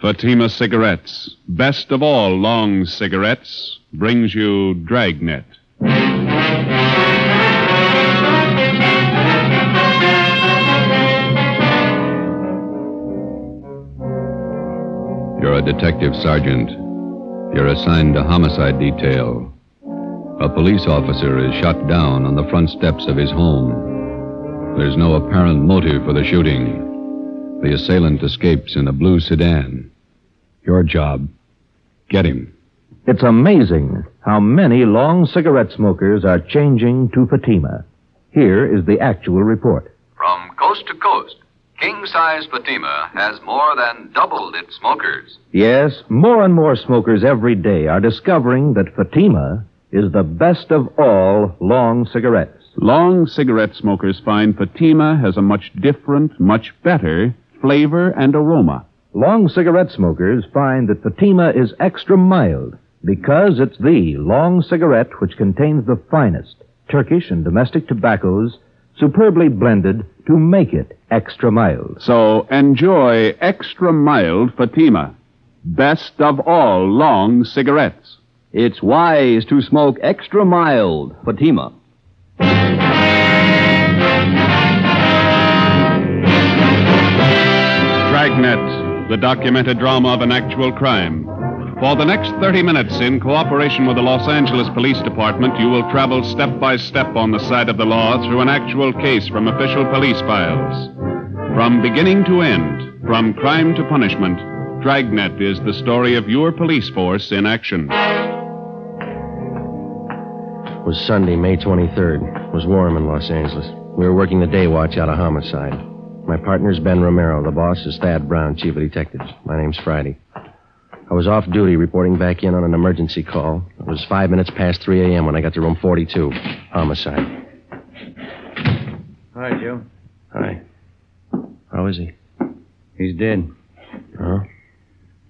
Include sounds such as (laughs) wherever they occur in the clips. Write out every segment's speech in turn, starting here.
Fatima Cigarettes, best of all long cigarettes, brings you Dragnet. You're a detective sergeant. You're assigned to homicide detail. A police officer is shot down on the front steps of his home. There's no apparent motive for the shooting. The assailant escapes in a blue sedan. Your job, get him. It's amazing how many long cigarette smokers are changing to Fatima. Here is the actual report. From coast to coast, king size Fatima has more than doubled its smokers. Yes, more and more smokers every day are discovering that Fatima is the best of all long cigarettes. Long cigarette smokers find Fatima has a much different, much better flavor and aroma. Long cigarette smokers find that Fatima is extra mild because it's the long cigarette which contains the finest Turkish and domestic tobaccos superbly blended to make it extra mild. So enjoy extra mild Fatima, best of all long cigarettes. It's wise to smoke extra mild Fatima. Dragnet, the documented drama of an actual crime. For the next 30 minutes, in cooperation with the Los Angeles Police Department, you will travel step by step on the side of the law through an actual case from official police files. From beginning to end, from crime to punishment, Dragnet is the story of your police force in action. It was Sunday, May 23rd. It was warm in Los Angeles. We were working the day watch out of homicide. My partner's Ben Romero. The boss is Thad Brown, chief of detectives. My name's Friday. I was off duty reporting back in on an emergency call. It was five minutes past 3 a.m. when I got to room 42. Homicide. Hi, Joe. Hi. How is he? He's dead. Oh?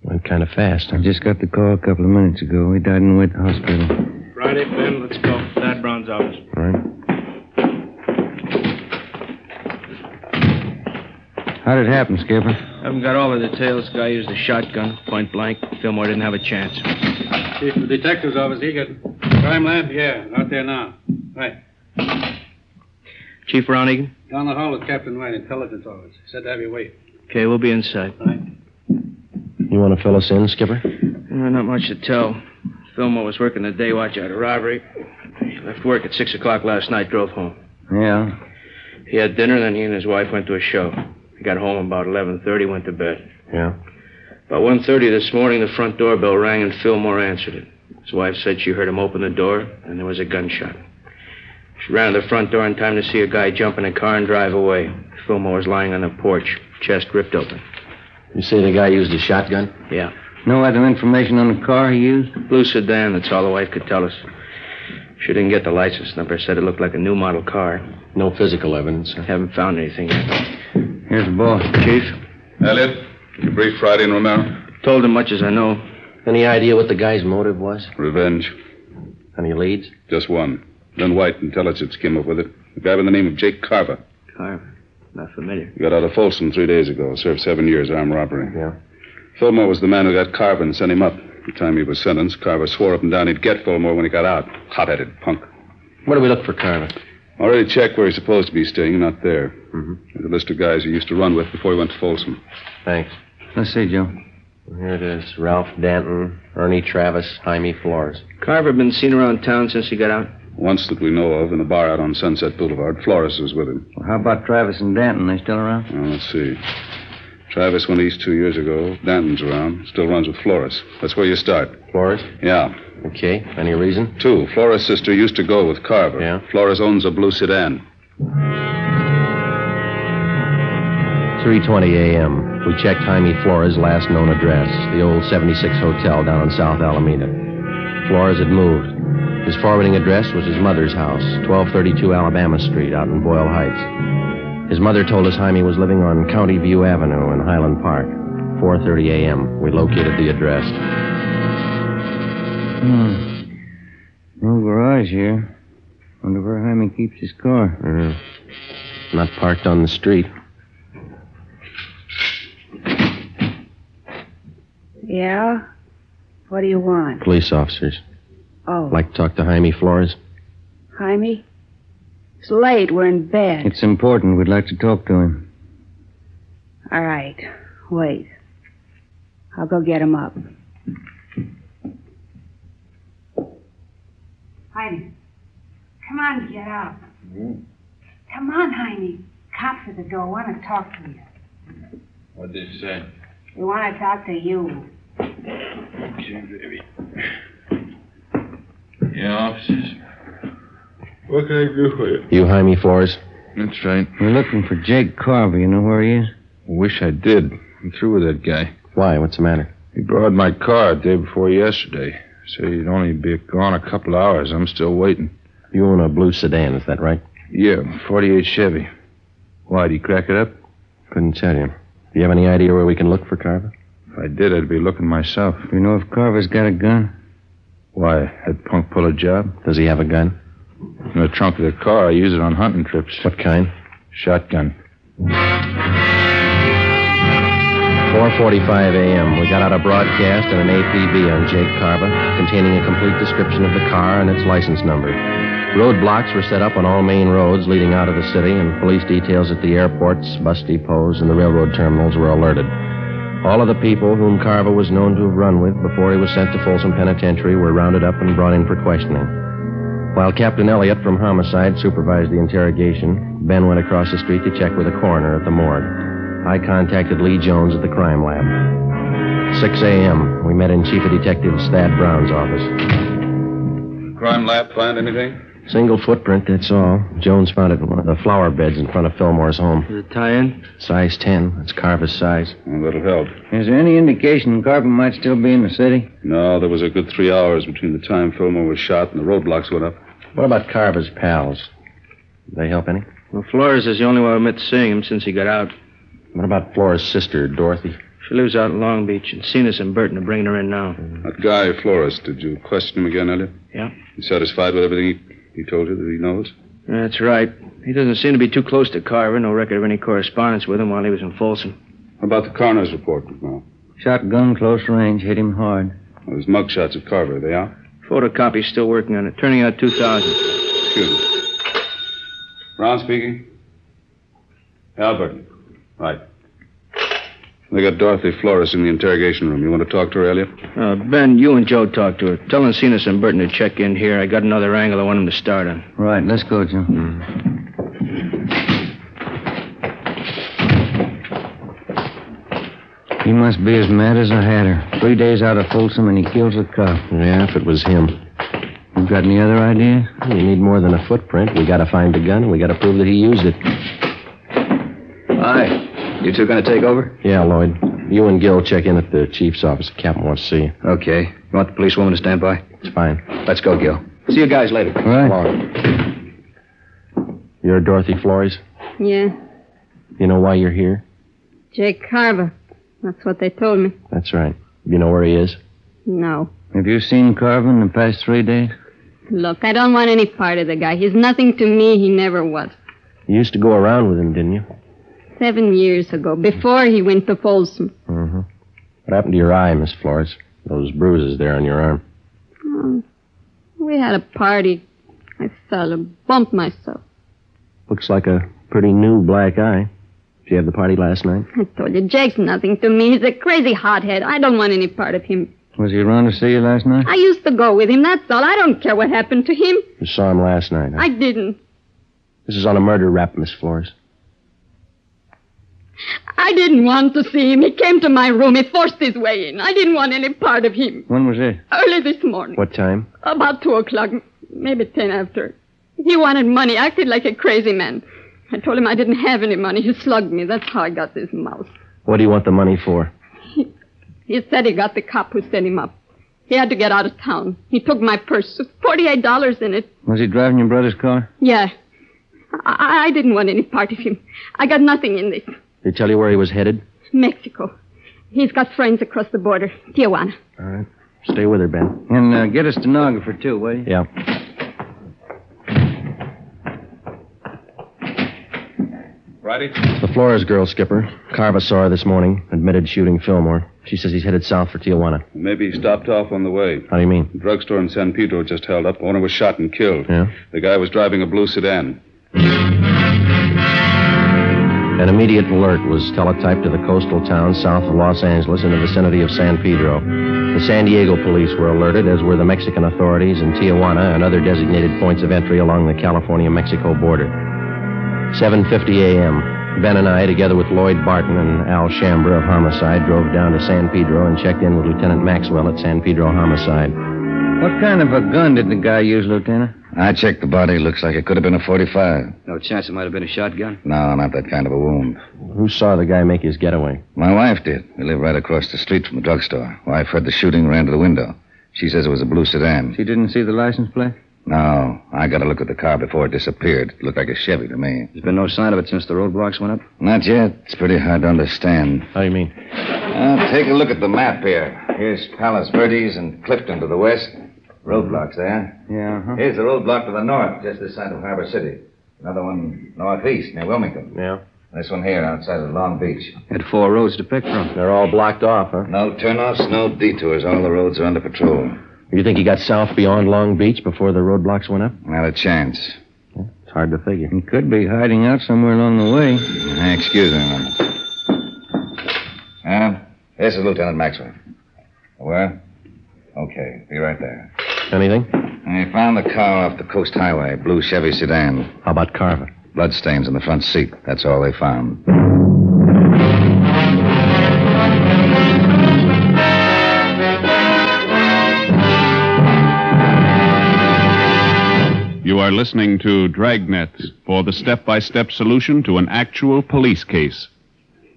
Went kind of fast, huh? I just got the call a couple of minutes ago. He died in the hospital. Friday, Ben, let's go. Thad Brown's office. All right. How did it happen, Skipper? I haven't got all the details. Guy used a shotgun, point blank. Fillmore didn't have a chance. Chief of the detective's office, he got crime lab? Yeah, out there now. Right. Chief Brownigan? Down the hall with Captain White, intelligence office. Said to have you wait. Okay, we'll be inside. Right. You want to fill us in, Skipper? Uh, not much to tell. Fillmore was working the day watch out of robbery. He left work at 6 o'clock last night, drove home. Yeah. He had dinner, then he and his wife went to a show. He got home about 11.30, went to bed. Yeah. About 1.30 this morning, the front doorbell rang and Fillmore answered it. His wife said she heard him open the door, and there was a gunshot. She ran to the front door in time to see a guy jump in a car and drive away. Fillmore was lying on the porch, chest ripped open. You say the guy used a shotgun? Yeah. No other information on the car he used? Blue sedan, that's all the wife could tell us. She didn't get the license number, said it looked like a new model car. No physical evidence. huh? Haven't found anything yet. Here's the boss. Chief, Elliot, you brief Friday and Romero? told him much as I know. Any idea what the guy's motive was? Revenge. Any leads? Just one. Then White Intelligence came up with it. A guy by the name of Jake Carver. Carver. Not familiar. He got out of Folsom three days ago. Served seven years armed robbery. Yeah. Fillmore was the man who got Carver and sent him up. The time he was sentenced, Carver swore up and down he'd get Fillmore when he got out. Hot-headed punk. Where do we look for Carver? Already checked where he's supposed to be staying. Not there. Mhm. There's a list of guys he used to run with before he went to Folsom. Thanks. Let's see, Joe. Here it is. Ralph Danton, Ernie Travis, Jaime Flores. Carver been seen around town since he got out? Once that we know of in a bar out on Sunset Boulevard. Flores was with him. Well, how about Travis and Danton? They still around? Well, let's see. Travis went east two years ago. Danton's around. Still runs with Flores. That's where you start. Flores? Yeah. Okay. Any reason? Two. Flores' sister used to go with Carver. Yeah. Flores owns a blue sedan. 3:20 a.m. We checked Jaime Flores' last known address, the old 76 Hotel down in South Alameda. Flores had moved. His forwarding address was his mother's house, 1232 Alabama Street, out in Boyle Heights. His mother told us Jaime was living on County View Avenue in Highland Park. 4:30 a.m. We located the address. Hmm. No garage here. Wonder where Jaime keeps his car. Mhm. Not parked on the street. Yeah? What do you want? Police officers. Oh, Like to talk to Jaime Flores? Jaime? It's late. We're in bed. It's important. We'd like to talk to him. All right. Wait. I'll go get him up. Jaime. Come on, get up. Hmm? Come on, Jaime. Cops at the door want to talk to you. What did they say? They want to talk to you. Okay, baby. Yeah, officers. What can I do for you? You Jaime Flores? That's right. We're looking for Jake Carver. You know where he is? Wish I did. I'm through with that guy. Why? What's the matter? He borrowed my car day before yesterday. Said he'd only be gone a couple hours. I'm still waiting. You own a blue sedan, is that right? Yeah, 48 Chevy. Why, did he crack it up? Couldn't tell you. Do you have any idea where we can look for Carver? If I did, I'd be looking myself. You know if Carver's got a gun? Why, that punk pull a job? Does he have a gun? In the trunk of the car. I use it on hunting trips. What kind? Shotgun. 4:45 a.m. We got out a broadcast and an APB on Jake Carver, containing a complete description of the car and its license number. Roadblocks were set up on all main roads leading out of the city, and police details at the airports, bus depots, and the railroad terminals were alerted. All of the people whom Carver was known to have run with before he was sent to Folsom Penitentiary were rounded up and brought in for questioning. While Captain Elliott from Homicide supervised the interrogation, Ben went across the street to check with the coroner at the morgue. I contacted Lee Jones at the crime lab. 6 a.m. We met in Chief of Detectives Thad Brown's office. Crime lab find anything? Single footprint, that's all. Jones found it in one of the flower beds in front of Fillmore's home. Is it tie-in? Size 10. That's Carver's size. Well, that'll help. Is there any indication Carver might still be in the city? No, there was a good three hours between the time Fillmore was shot and the roadblocks went up. What about Carver's pals? Did they help any? Well, Flores is the only one who admits seeing him since he got out. What about Flores' sister, Dorothy? She lives out in Long Beach, and Cenas and Burton are bringing her in now. That guy, Flores, did you question him again, Elliot? Yeah. You satisfied with everything he, he told you that he knows? That's right. He doesn't seem to be too close to Carver. No record of any correspondence with him while he was in Folsom. How about the coroner's report, McMahon? Shotgun, close range, hit him hard. Well, there's mugshots of Carver. Are they are? Photocopy's still working on it. Turning out 2,000. Excuse me. Brown speaking. Albert. Right. They got Dorothy Flores in the interrogation room. You want to talk to her, Elliot? Uh, ben, you and Joe talk to her. Tell Cenas and Burton to check in here. I got another angle I want them to start on. Right, let's go, Joe. He must be as mad as a hatter. Three days out of Folsom and he kills a cop. Yeah, if it was him. You got any other ideas? You need more than a footprint. We gotta find the gun, and we gotta prove that he used it. Hi. You two gonna take over? Yeah, Lloyd. You and Gil check in at the chief's office. The captain wants to see you. Okay. You want the policewoman to stand by? It's fine. Let's go, Gil. See you guys later. All right. Come on. You're Dorothy Flores? Yeah, You know why you're here? Jake Carver. That's what they told me. That's right. You know where he is? No. Have you seen Carver in the past three days? Look, I don't want any part of the guy. He's nothing to me. He never was. You used to go around with him, didn't you? Seven years ago, before he went to Folsom. Mm-hmm. What happened to your eye, Miss Flores? Those bruises there on your arm. Oh, we had a party. I fell and bumped myself. Looks like a pretty new black eye. Did you have the party last night? I told you, Jake's nothing to me. He's a crazy hothead. I don't want any part of him. Was he around to see you last night? I used to go with him, that's all. I don't care what happened to him. You saw him last night. Huh? I didn't. This is on a murder rap, Miss Flores. I didn't want to see him. He came to my room. He forced his way in. I didn't want any part of him. When was it? Early this morning. What time? About two o'clock, maybe ten after. He wanted money, acted like a crazy man. I told him I didn't have any money. He slugged me. That's how I got this mouse. What do you want the money for? He he said he got the cop who sent him up. He had to get out of town. He took my purse, forty-eight dollars in it. Was he driving your brother's car? Yeah. I, I didn't want any part of him. I got nothing in this. Did he tell you where he was headed? Mexico. He's got friends across the border. Tijuana. All right. Stay with her, Ben. And uh, get a stenographer, too, will you? Yeah. Righty. The Flores girl, Skipper. Carver saw her this morning, admitted shooting Fillmore. She says he's headed south for Tijuana. Maybe he stopped off on the way. How do you mean? The drugstore in San Pedro just held up. Owner was shot and killed. Yeah? The guy was driving a blue sedan. An immediate alert was teletyped to the coastal town south of Los Angeles in the vicinity of San Pedro. The San Diego police were alerted, as were the Mexican authorities in Tijuana and other designated points of entry along the California-Mexico border. 7.50 a.m. Ben and I, together with Lloyd Barton and Al Shambra of Homicide, drove down to San Pedro and checked in with Lieutenant Maxwell at San Pedro Homicide. What kind of a gun did the guy use, Lieutenant? I checked the body. Looks like it could have been a 45. No chance it might have been a shotgun? No, not that kind of a wound. Who saw the guy make his getaway? My wife did. We live right across the street from the drugstore. Wife heard the shooting, ran to the window. She says it was a blue sedan. She didn't see the license plate? No, I got a look at the car before it disappeared. It looked like a Chevy to me. There's been no sign of it since the roadblocks went up? Not yet. It's pretty hard to understand. How do you mean? Uh, take a look at the map here. Here's Palos Verdes and Clifton to the west. Roadblocks there. Yeah, uh-huh. Here's the roadblock to the north, just this side of Harbor City. Another one northeast, near Wilmington. Yeah. This one here, outside of Long Beach. Had four roads to pick from. They're all blocked off, huh? No turnoffs, no detours. All the roads are under patrol. You think he got south beyond Long Beach before the roadblocks went up? Not a chance. It's hard to figure. He could be hiding out somewhere along the way. Uh, excuse me a moment. Uh, this is Lieutenant Maxwell. Where? Okay, be right there. Anything? I found the car off the coast highway, blue Chevy sedan. How about Carver? Bloodstains in the front seat. That's all they found. You are listening to Dragnet for the step by step solution to an actual police case.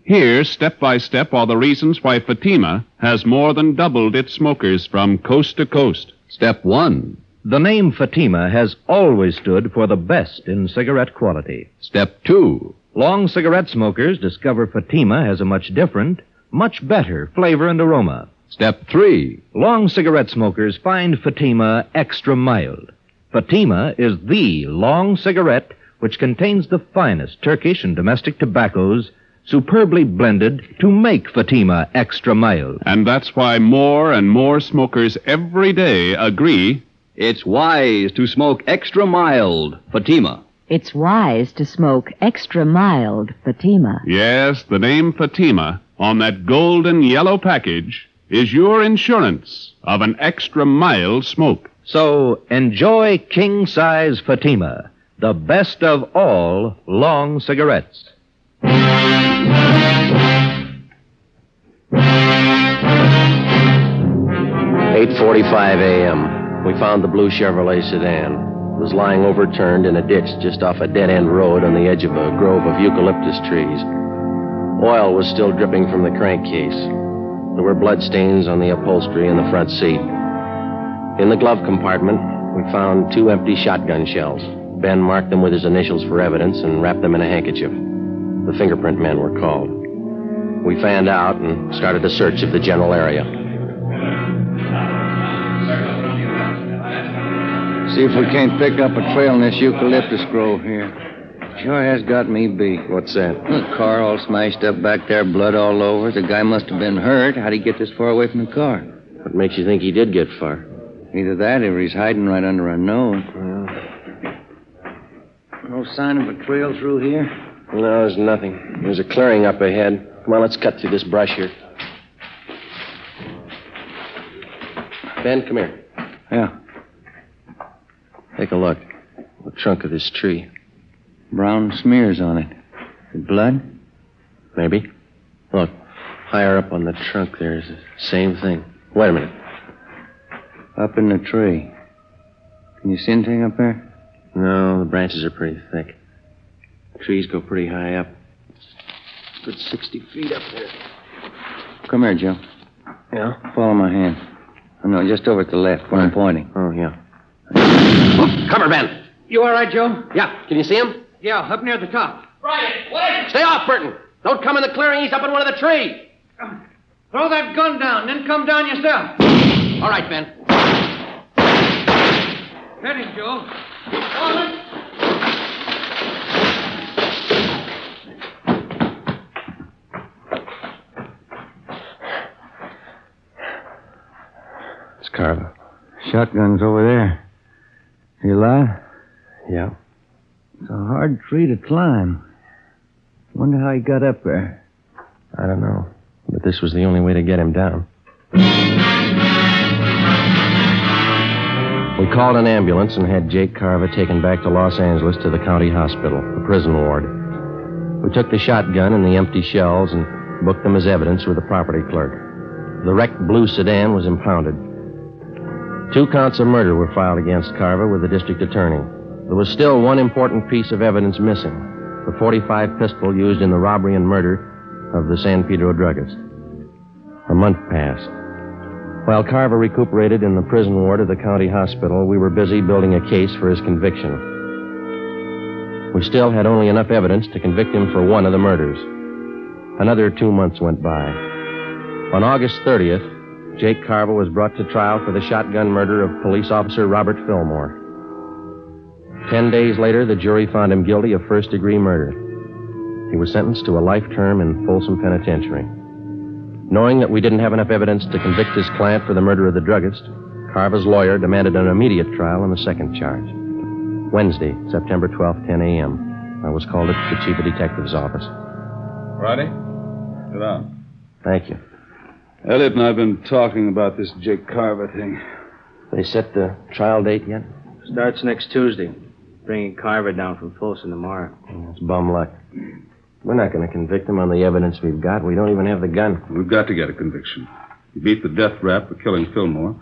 Here, step by step, are the reasons why Fatima has more than doubled its smokers from coast to coast. Step one. The name Fatima has always stood for the best in cigarette quality. Step two. Long cigarette smokers discover Fatima has a much different, much better flavor and aroma. Step three. Long cigarette smokers find Fatima extra mild. Fatima is the long cigarette which contains the finest Turkish and domestic tobaccos superbly blended to make Fatima extra mild. And that's why more and more smokers every day agree It's wise to smoke extra mild Fatima. It's wise to smoke extra mild Fatima. Yes, the name Fatima on that golden yellow package is your insurance of an extra mild smoke. So enjoy king size Fatima, the best of all long cigarettes. 8.45 a.m. We found the blue Chevrolet sedan. It was lying overturned in a ditch just off a dead-end road on the edge of a grove of eucalyptus trees. Oil was still dripping from the crankcase. There were bloodstains on the upholstery in the front seat. In the glove compartment, we found two empty shotgun shells. Ben marked them with his initials for evidence and wrapped them in a handkerchief. The fingerprint men were called. We fanned out and started a search of the general area. See if we can't pick up a trail in this eucalyptus grove here. Sure has got me beat. What's that? The car all smashed up back there, blood all over. The guy must have been hurt. How'd he get this far away from the car? What makes you think he did get far? Either that or he's hiding right under our nose. No sign of a trail through here? No, there's nothing. There's a clearing up ahead. Come on, let's cut through this brush here. Ben, come here. Yeah. Take a look. The trunk of this tree. Brown smears on it. Blood? Maybe. Look, higher up on the trunk there's the same thing. Wait a minute. Up in the tree. Can you see anything up there? No, the branches are pretty thick. Trees go pretty high up. Good 60 feet up there. Come here, Joe. Yeah? Follow my hand. Oh, no, just over to the left where I'm pointing. Oh, yeah. Cover, Ben. You all right, Joe? Yeah. Can you see him? Yeah, up near the top. Right. Wait. Stay off, Burton. Don't come in the clearing. He's up in one of the trees. Throw that gun down, then come down yourself. All right, Ben. Get him, Joe. It's Carver. Shotgun's over there. You alive? Yeah. It's a hard tree to climb. Wonder how he got up there. I don't know. But this was the only way to get him down. We called an ambulance and had Jake Carver taken back to Los Angeles to the county hospital, the prison ward. We took the shotgun and the empty shells and booked them as evidence with the property clerk. The wrecked blue sedan was impounded. Two counts of murder were filed against Carver with the district attorney. There was still one important piece of evidence missing the 45 pistol used in the robbery and murder of the San Pedro druggist. A month passed. While Carver recuperated in the prison ward of the county hospital, we were busy building a case for his conviction. We still had only enough evidence to convict him for one of the murders. Another two months went by. On August 30th, Jake Carver was brought to trial for the shotgun murder of police officer Robert Fillmore. Ten days later, the jury found him guilty of first degree murder. He was sentenced to a life term in Folsom Penitentiary. Knowing that we didn't have enough evidence to convict his client for the murder of the druggist, Carver's lawyer demanded an immediate trial on the second charge. Wednesday, September 12th, 10 a.m. I was called at the chief of detective's office. Friday? Sit down. Thank you. Elliot and I have been talking about this Jake Carver thing. They set the trial date yet? Starts next Tuesday. Bringing Carver down from Folsom tomorrow. That's bum luck. We're not going to convict him on the evidence we've got. We don't even have the gun. We've got to get a conviction. He beat the death rap for killing Fillmore.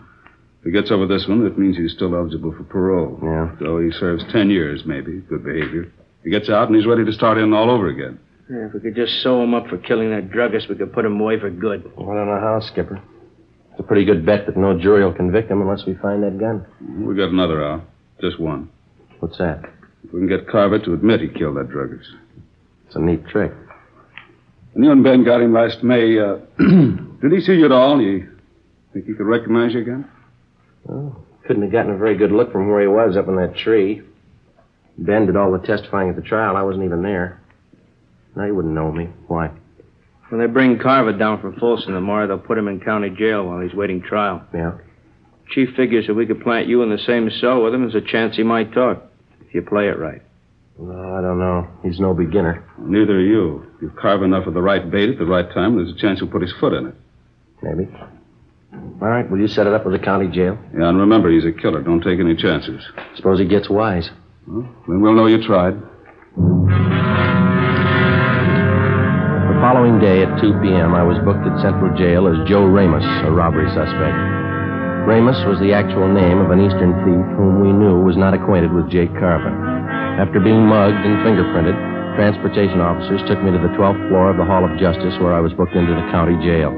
If he gets over this one, it means he's still eligible for parole. Yeah. So he serves ten years, maybe. Good behavior. He gets out and he's ready to start in all over again. Yeah, if we could just sew him up for killing that druggist, we could put him away for good. I don't know how, Skipper. It's a pretty good bet that no jury will convict him unless we find that gun. We got another hour. Just one. What's that? If we can get Carver to admit he killed that druggist. It's a neat trick. When you and Ben got him last May, uh, (clears throat) did he see you at all? You think he could recognize you again? Well, couldn't have gotten a very good look from where he was up in that tree. Ben did all the testifying at the trial. I wasn't even there. Now, he wouldn't know me. Why? When they bring Carver down from Folsom tomorrow, they'll put him in county jail while he's waiting trial. Yeah? Chief figures if we could plant you in the same cell with him, there's a chance he might talk. If you play it right. Well, I don't know. He's no beginner. Neither are you. If you carve enough of the right bait at the right time, there's a chance he'll put his foot in it. Maybe. All right, will you set it up with the county jail? Yeah, and remember, he's a killer. Don't take any chances. Suppose he gets wise. Well, then we'll know you tried. Following day at 2 p.m., I was booked at Central Jail as Joe Ramos, a robbery suspect. Ramos was the actual name of an Eastern thief whom we knew was not acquainted with Jake Carver. After being mugged and fingerprinted, transportation officers took me to the 12th floor of the Hall of Justice where I was booked into the county jail.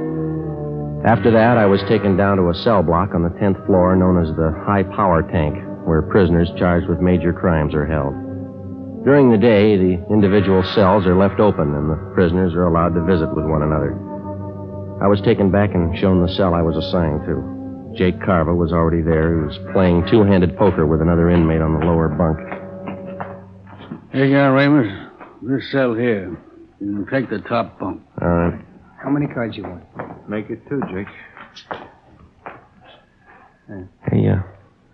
After that, I was taken down to a cell block on the 10th floor known as the High Power Tank, where prisoners charged with major crimes are held. During the day, the individual cells are left open and the prisoners are allowed to visit with one another. I was taken back and shown the cell I was assigned to. Jake Carver was already there. He was playing two handed poker with another inmate on the lower bunk. Here you are, Ramos. This cell here. You can take the top bunk. All right. How many cards you want? Make it two, Jake. Hey, uh,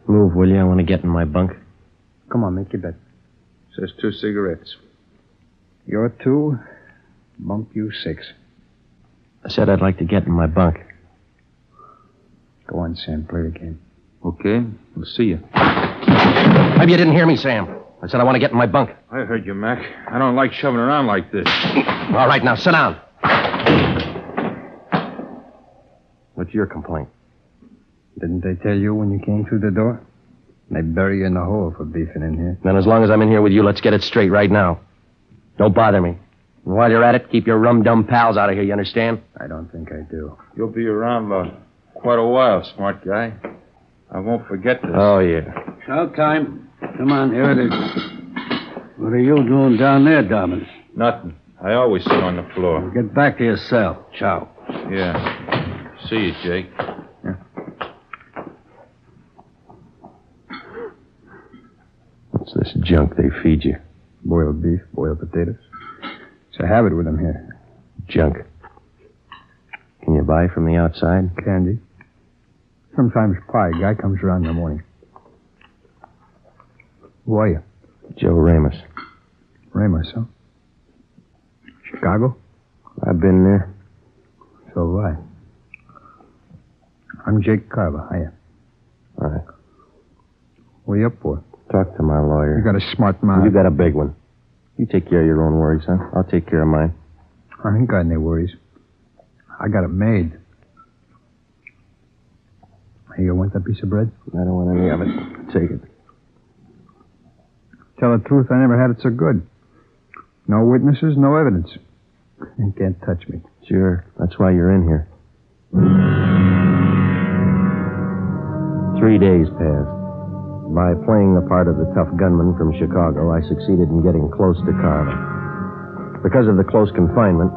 move, will you? I want to get in my bunk. Come on, make your bet. Says two cigarettes. You're two, bunk you six. I said I'd like to get in my bunk. Go on, Sam. Play the game. Okay, we'll see you. Maybe you didn't hear me, Sam. I said I want to get in my bunk. I heard you, Mac. I don't like shoving around like this. (clears throat) All right, now sit down. What's your complaint? Didn't they tell you when you came through the door? They bury you in the hole for beefing in here. Then as long as I'm in here with you, let's get it straight right now. Don't bother me. And while you're at it, keep your rum-dum pals out of here, you understand? I don't think I do. You'll be around uh, quite a while, smart guy. I won't forget this. Oh, yeah. Showtime. Come on, here it is. What are you doing down there, Dobbins? Nothing. I always sit on the floor. Get back to your cell. Ciao. Yeah. See you, Jake. What's this junk they feed you? Boiled beef, boiled potatoes. It's a habit with them here. Junk. Can you buy from the outside? Candy. Sometimes pie. Guy comes around in the morning. Who are you? Joe Ramos. Ramos, huh? Chicago? I've been there. So have I. I'm Jake Carver. Hiya. All right. What are you up for? Talk to my lawyer. You got a smart mouth. You got a big one. You take care of your own worries, huh? I'll take care of mine. I ain't got any worries. I got it made. Hey, you want that piece of bread? I don't want any of it. Take it. Tell the truth, I never had it so good. No witnesses, no evidence. You can't touch me. Sure. That's why you're in here. Three days passed. By playing the part of the tough gunman from Chicago, I succeeded in getting close to Carver. Because of the close confinement,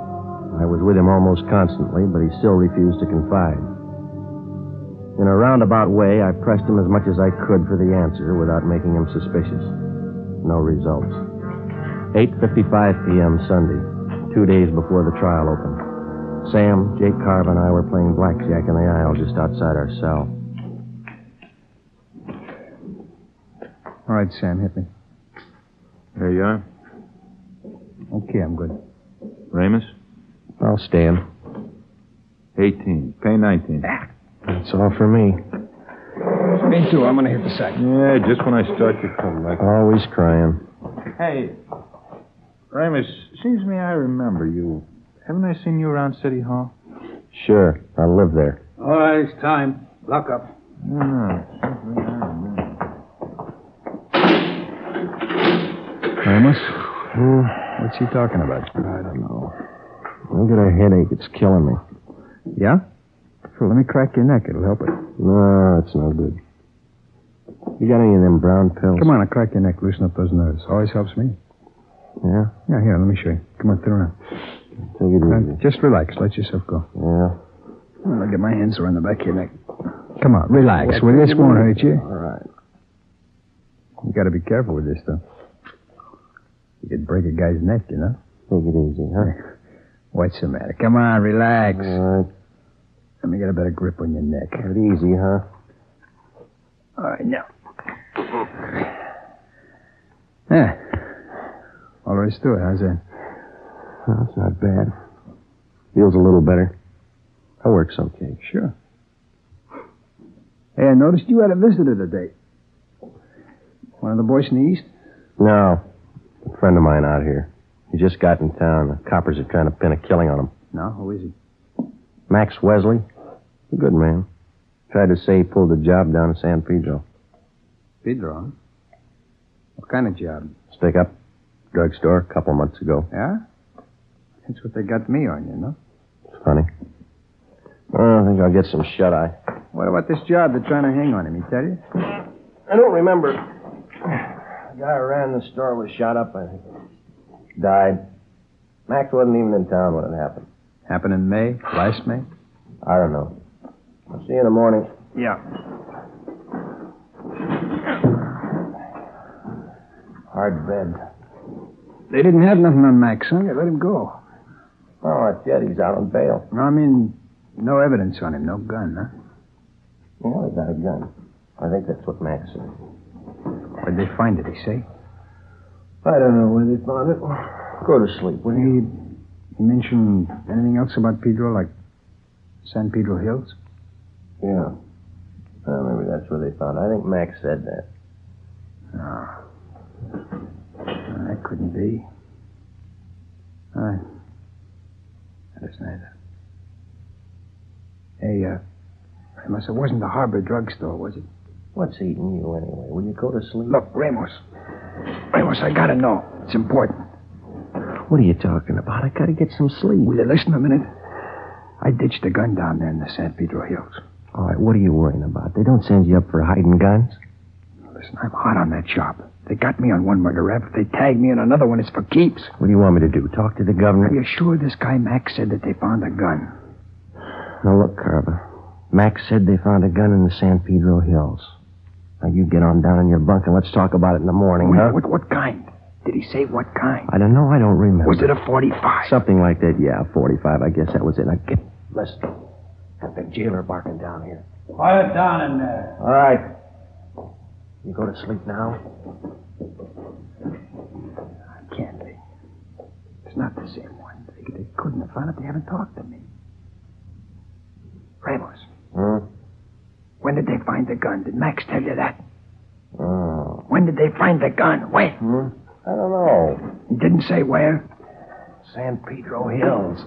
I was with him almost constantly, but he still refused to confide. In a roundabout way, I pressed him as much as I could for the answer without making him suspicious. No results. 8.55 p.m. Sunday, two days before the trial opened. Sam, Jake Carver, and I were playing blackjack in the aisle just outside our cell. All right, Sam, hit me. There you are. Okay, I'm good. Ramos? I'll stand. 18. Pay 19. Ah. That's all for me. Me too. I'm going to hit the sack. Yeah, just when I start to come, collect. Always crying. Hey, Ramos, seems to me I remember you. Haven't I seen you around City Hall? Sure, I live there. All right, it's time. Lock up. No. Ramos? What's he talking about? I don't know. I got a headache. It's killing me. Yeah? So let me crack your neck. It'll help it. No, it's no good. You got any of them brown pills? Come on, I'll crack your neck. Loosen up those nerves. Always helps me. Yeah? Yeah, here, let me show you. Come on, turn around. Take it Uh, easy. just relax. Let yourself go. Yeah. I'll get my hands around the back of your neck. Come on, relax. Well, this won't hurt you. All right. You got to be careful with this, though. You could break a guy's neck, you know. Take it easy, huh? (laughs) What's the matter? Come on, relax. All right. Let me get a better grip on your neck. Take it easy, huh? All right, now. Yeah. All there is to it. How's that? Well, that's not bad. Feels a little better. That works okay. Sure. Hey, I noticed you had a visitor today. One of the boys from the east? No. A friend of mine out here. He just got in town. The coppers are trying to pin a killing on him. No, who is he? Max Wesley. A good man. Tried to say he pulled a job down in San Pedro. Pedro, huh? What kind of job? Stick up. Drugstore a couple months ago. Yeah? That's what they got me on, you know? It's funny. Oh, I think I'll get some shut eye. What about this job they're trying to hang on him? He tell you? I don't remember. The guy who ran the store was shot up, I think. Died. Max wasn't even in town when it happened. Happened in May? Last May? I don't know. I'll see you in the morning. Yeah. Hard bed. They didn't have nothing on Max, huh? They let him go. Oh, that's yet. He's out on bail. No, I mean, no evidence on him. No gun, huh? Well, he got a gun. I think that's what Max said. Where'd they find it, he say? I don't know where they found it. Go to sleep, will you? He, mentioned anything else about Pedro, like San Pedro Hills? Yeah. Oh, maybe that's where they found it. I think Max said that. No. That couldn't be. I. That's neither. Hey, uh, it wasn't the Harbor drugstore, was it? What's eating you anyway? Will you go to sleep? Look, Ramos. Ramos, I gotta know. It's important. What are you talking about? I gotta get some sleep. Will you listen a minute? I ditched a gun down there in the San Pedro Hills. All right, what are you worrying about? They don't send you up for hiding guns? Listen, I'm hot on that job. They got me on one murder rap. If they tag me on another one, it's for keeps. What do you want me to do? Talk to the governor? Are you sure this guy Max said that they found a gun? Now, look, Carver. Max said they found a gun in the San Pedro Hills. Now, you get on down in your bunk and let's talk about it in the morning, Wait, huh? What, what kind? Did he say what kind? I don't know. I don't remember. Was it a 45? Something like that, yeah. 45, I guess that was it. Now, get... Listen. Got the jailer barking down here. Quiet down in there. All right. You go to sleep now? I can't be. It's not the same one. They, they couldn't have found it. They haven't talked to me. Ramos, Hmm? When did they find the gun? Did Max tell you that? Oh. When did they find the gun? When? Hmm? I don't know. He didn't say where. San Pedro Hills.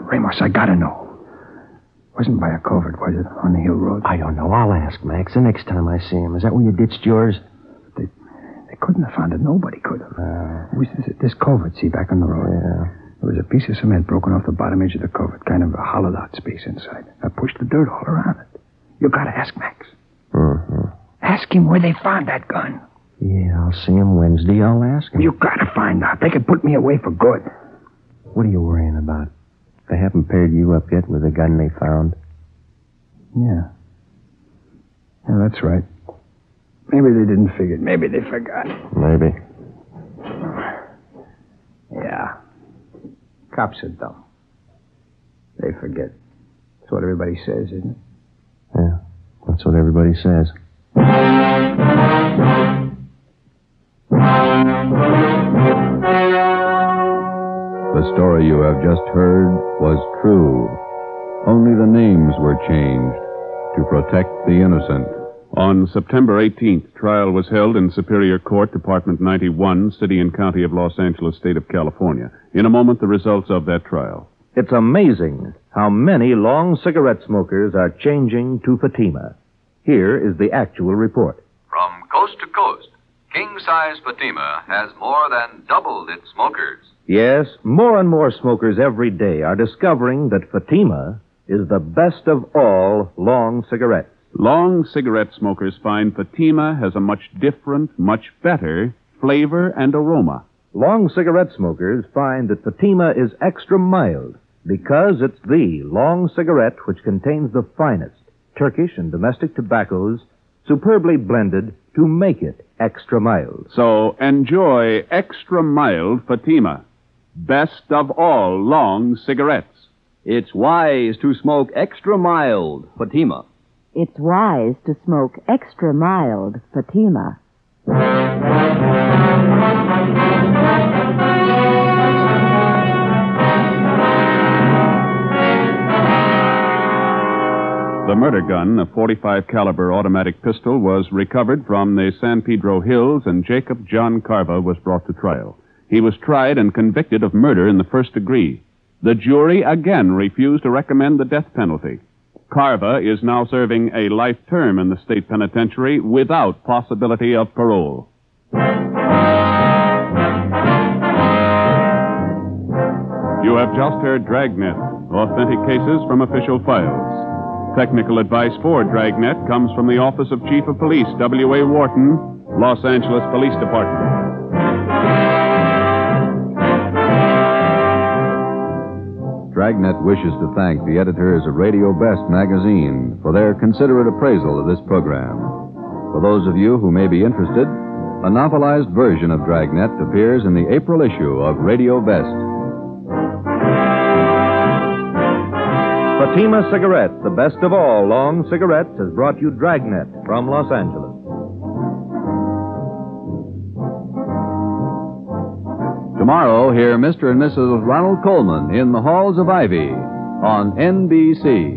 Ramos, I gotta know. Wasn't by a culvert, was it? On the hill road? I don't know. I'll ask Max the next time I see him. Is that where you ditched yours? They couldn't have found it. Nobody could have. Uh, It was this, this culvert, see, back on the road. yeah. There was a piece of cement broken off the bottom edge of the culvert, kind of a hollowed out space inside. I pushed the dirt all around it. You gotta ask Max. Mm-hmm. Ask him where they found that gun. Yeah, I'll see him Wednesday. I'll ask him. You gotta find out. They could put me away for good. What are you worrying about? They haven't paired you up yet with the gun they found. Yeah. Yeah, that's right. Maybe they didn't figure it. Maybe they forgot. Maybe. Yeah. Cops are dumb. They forget. That's what everybody says, isn't it? Yeah, that's what everybody says. The story you have just heard was true. Only the names were changed to protect the innocent. On September 18th, trial was held in Superior Court, Department 91, City and County of Los Angeles, State of California. In a moment, the results of that trial. It's amazing how many long cigarette smokers are changing to Fatima. Here is the actual report. From coast to coast, King Size Fatima has more than doubled its smokers. Yes, more and more smokers every day are discovering that Fatima is the best of all long cigarettes. Long cigarette smokers find Fatima has a much different, much better flavor and aroma. Long cigarette smokers find that Fatima is extra mild because it's the long cigarette which contains the finest Turkish and domestic tobaccos superbly blended to make it extra mild. So enjoy extra mild Fatima. Best of all long cigarettes. It's wise to smoke extra mild Fatima. It's wise to smoke extra mild Fatima. Murder gun, a 45 caliber automatic pistol, was recovered from the San Pedro Hills and Jacob John Carver was brought to trial. He was tried and convicted of murder in the first degree. The jury again refused to recommend the death penalty. Carver is now serving a life term in the state penitentiary without possibility of parole. You have just heard Dragnet, authentic cases from official files. Technical advice for Dragnet comes from the Office of Chief of Police, W.A. Worton, Los Angeles Police Department. Dragnet wishes to thank the editors of Radio Best magazine for their considerate appraisal of this program. For those of you who may be interested, a novelized version of Dragnet appears in the April issue of Radio Best. Fatima Cigarettes, the best of all long cigarettes, has brought you Dragnet from Los Angeles. Tomorrow, hear Mr. and Mrs. Ronald Colman in the Halls of Ivy on NBC.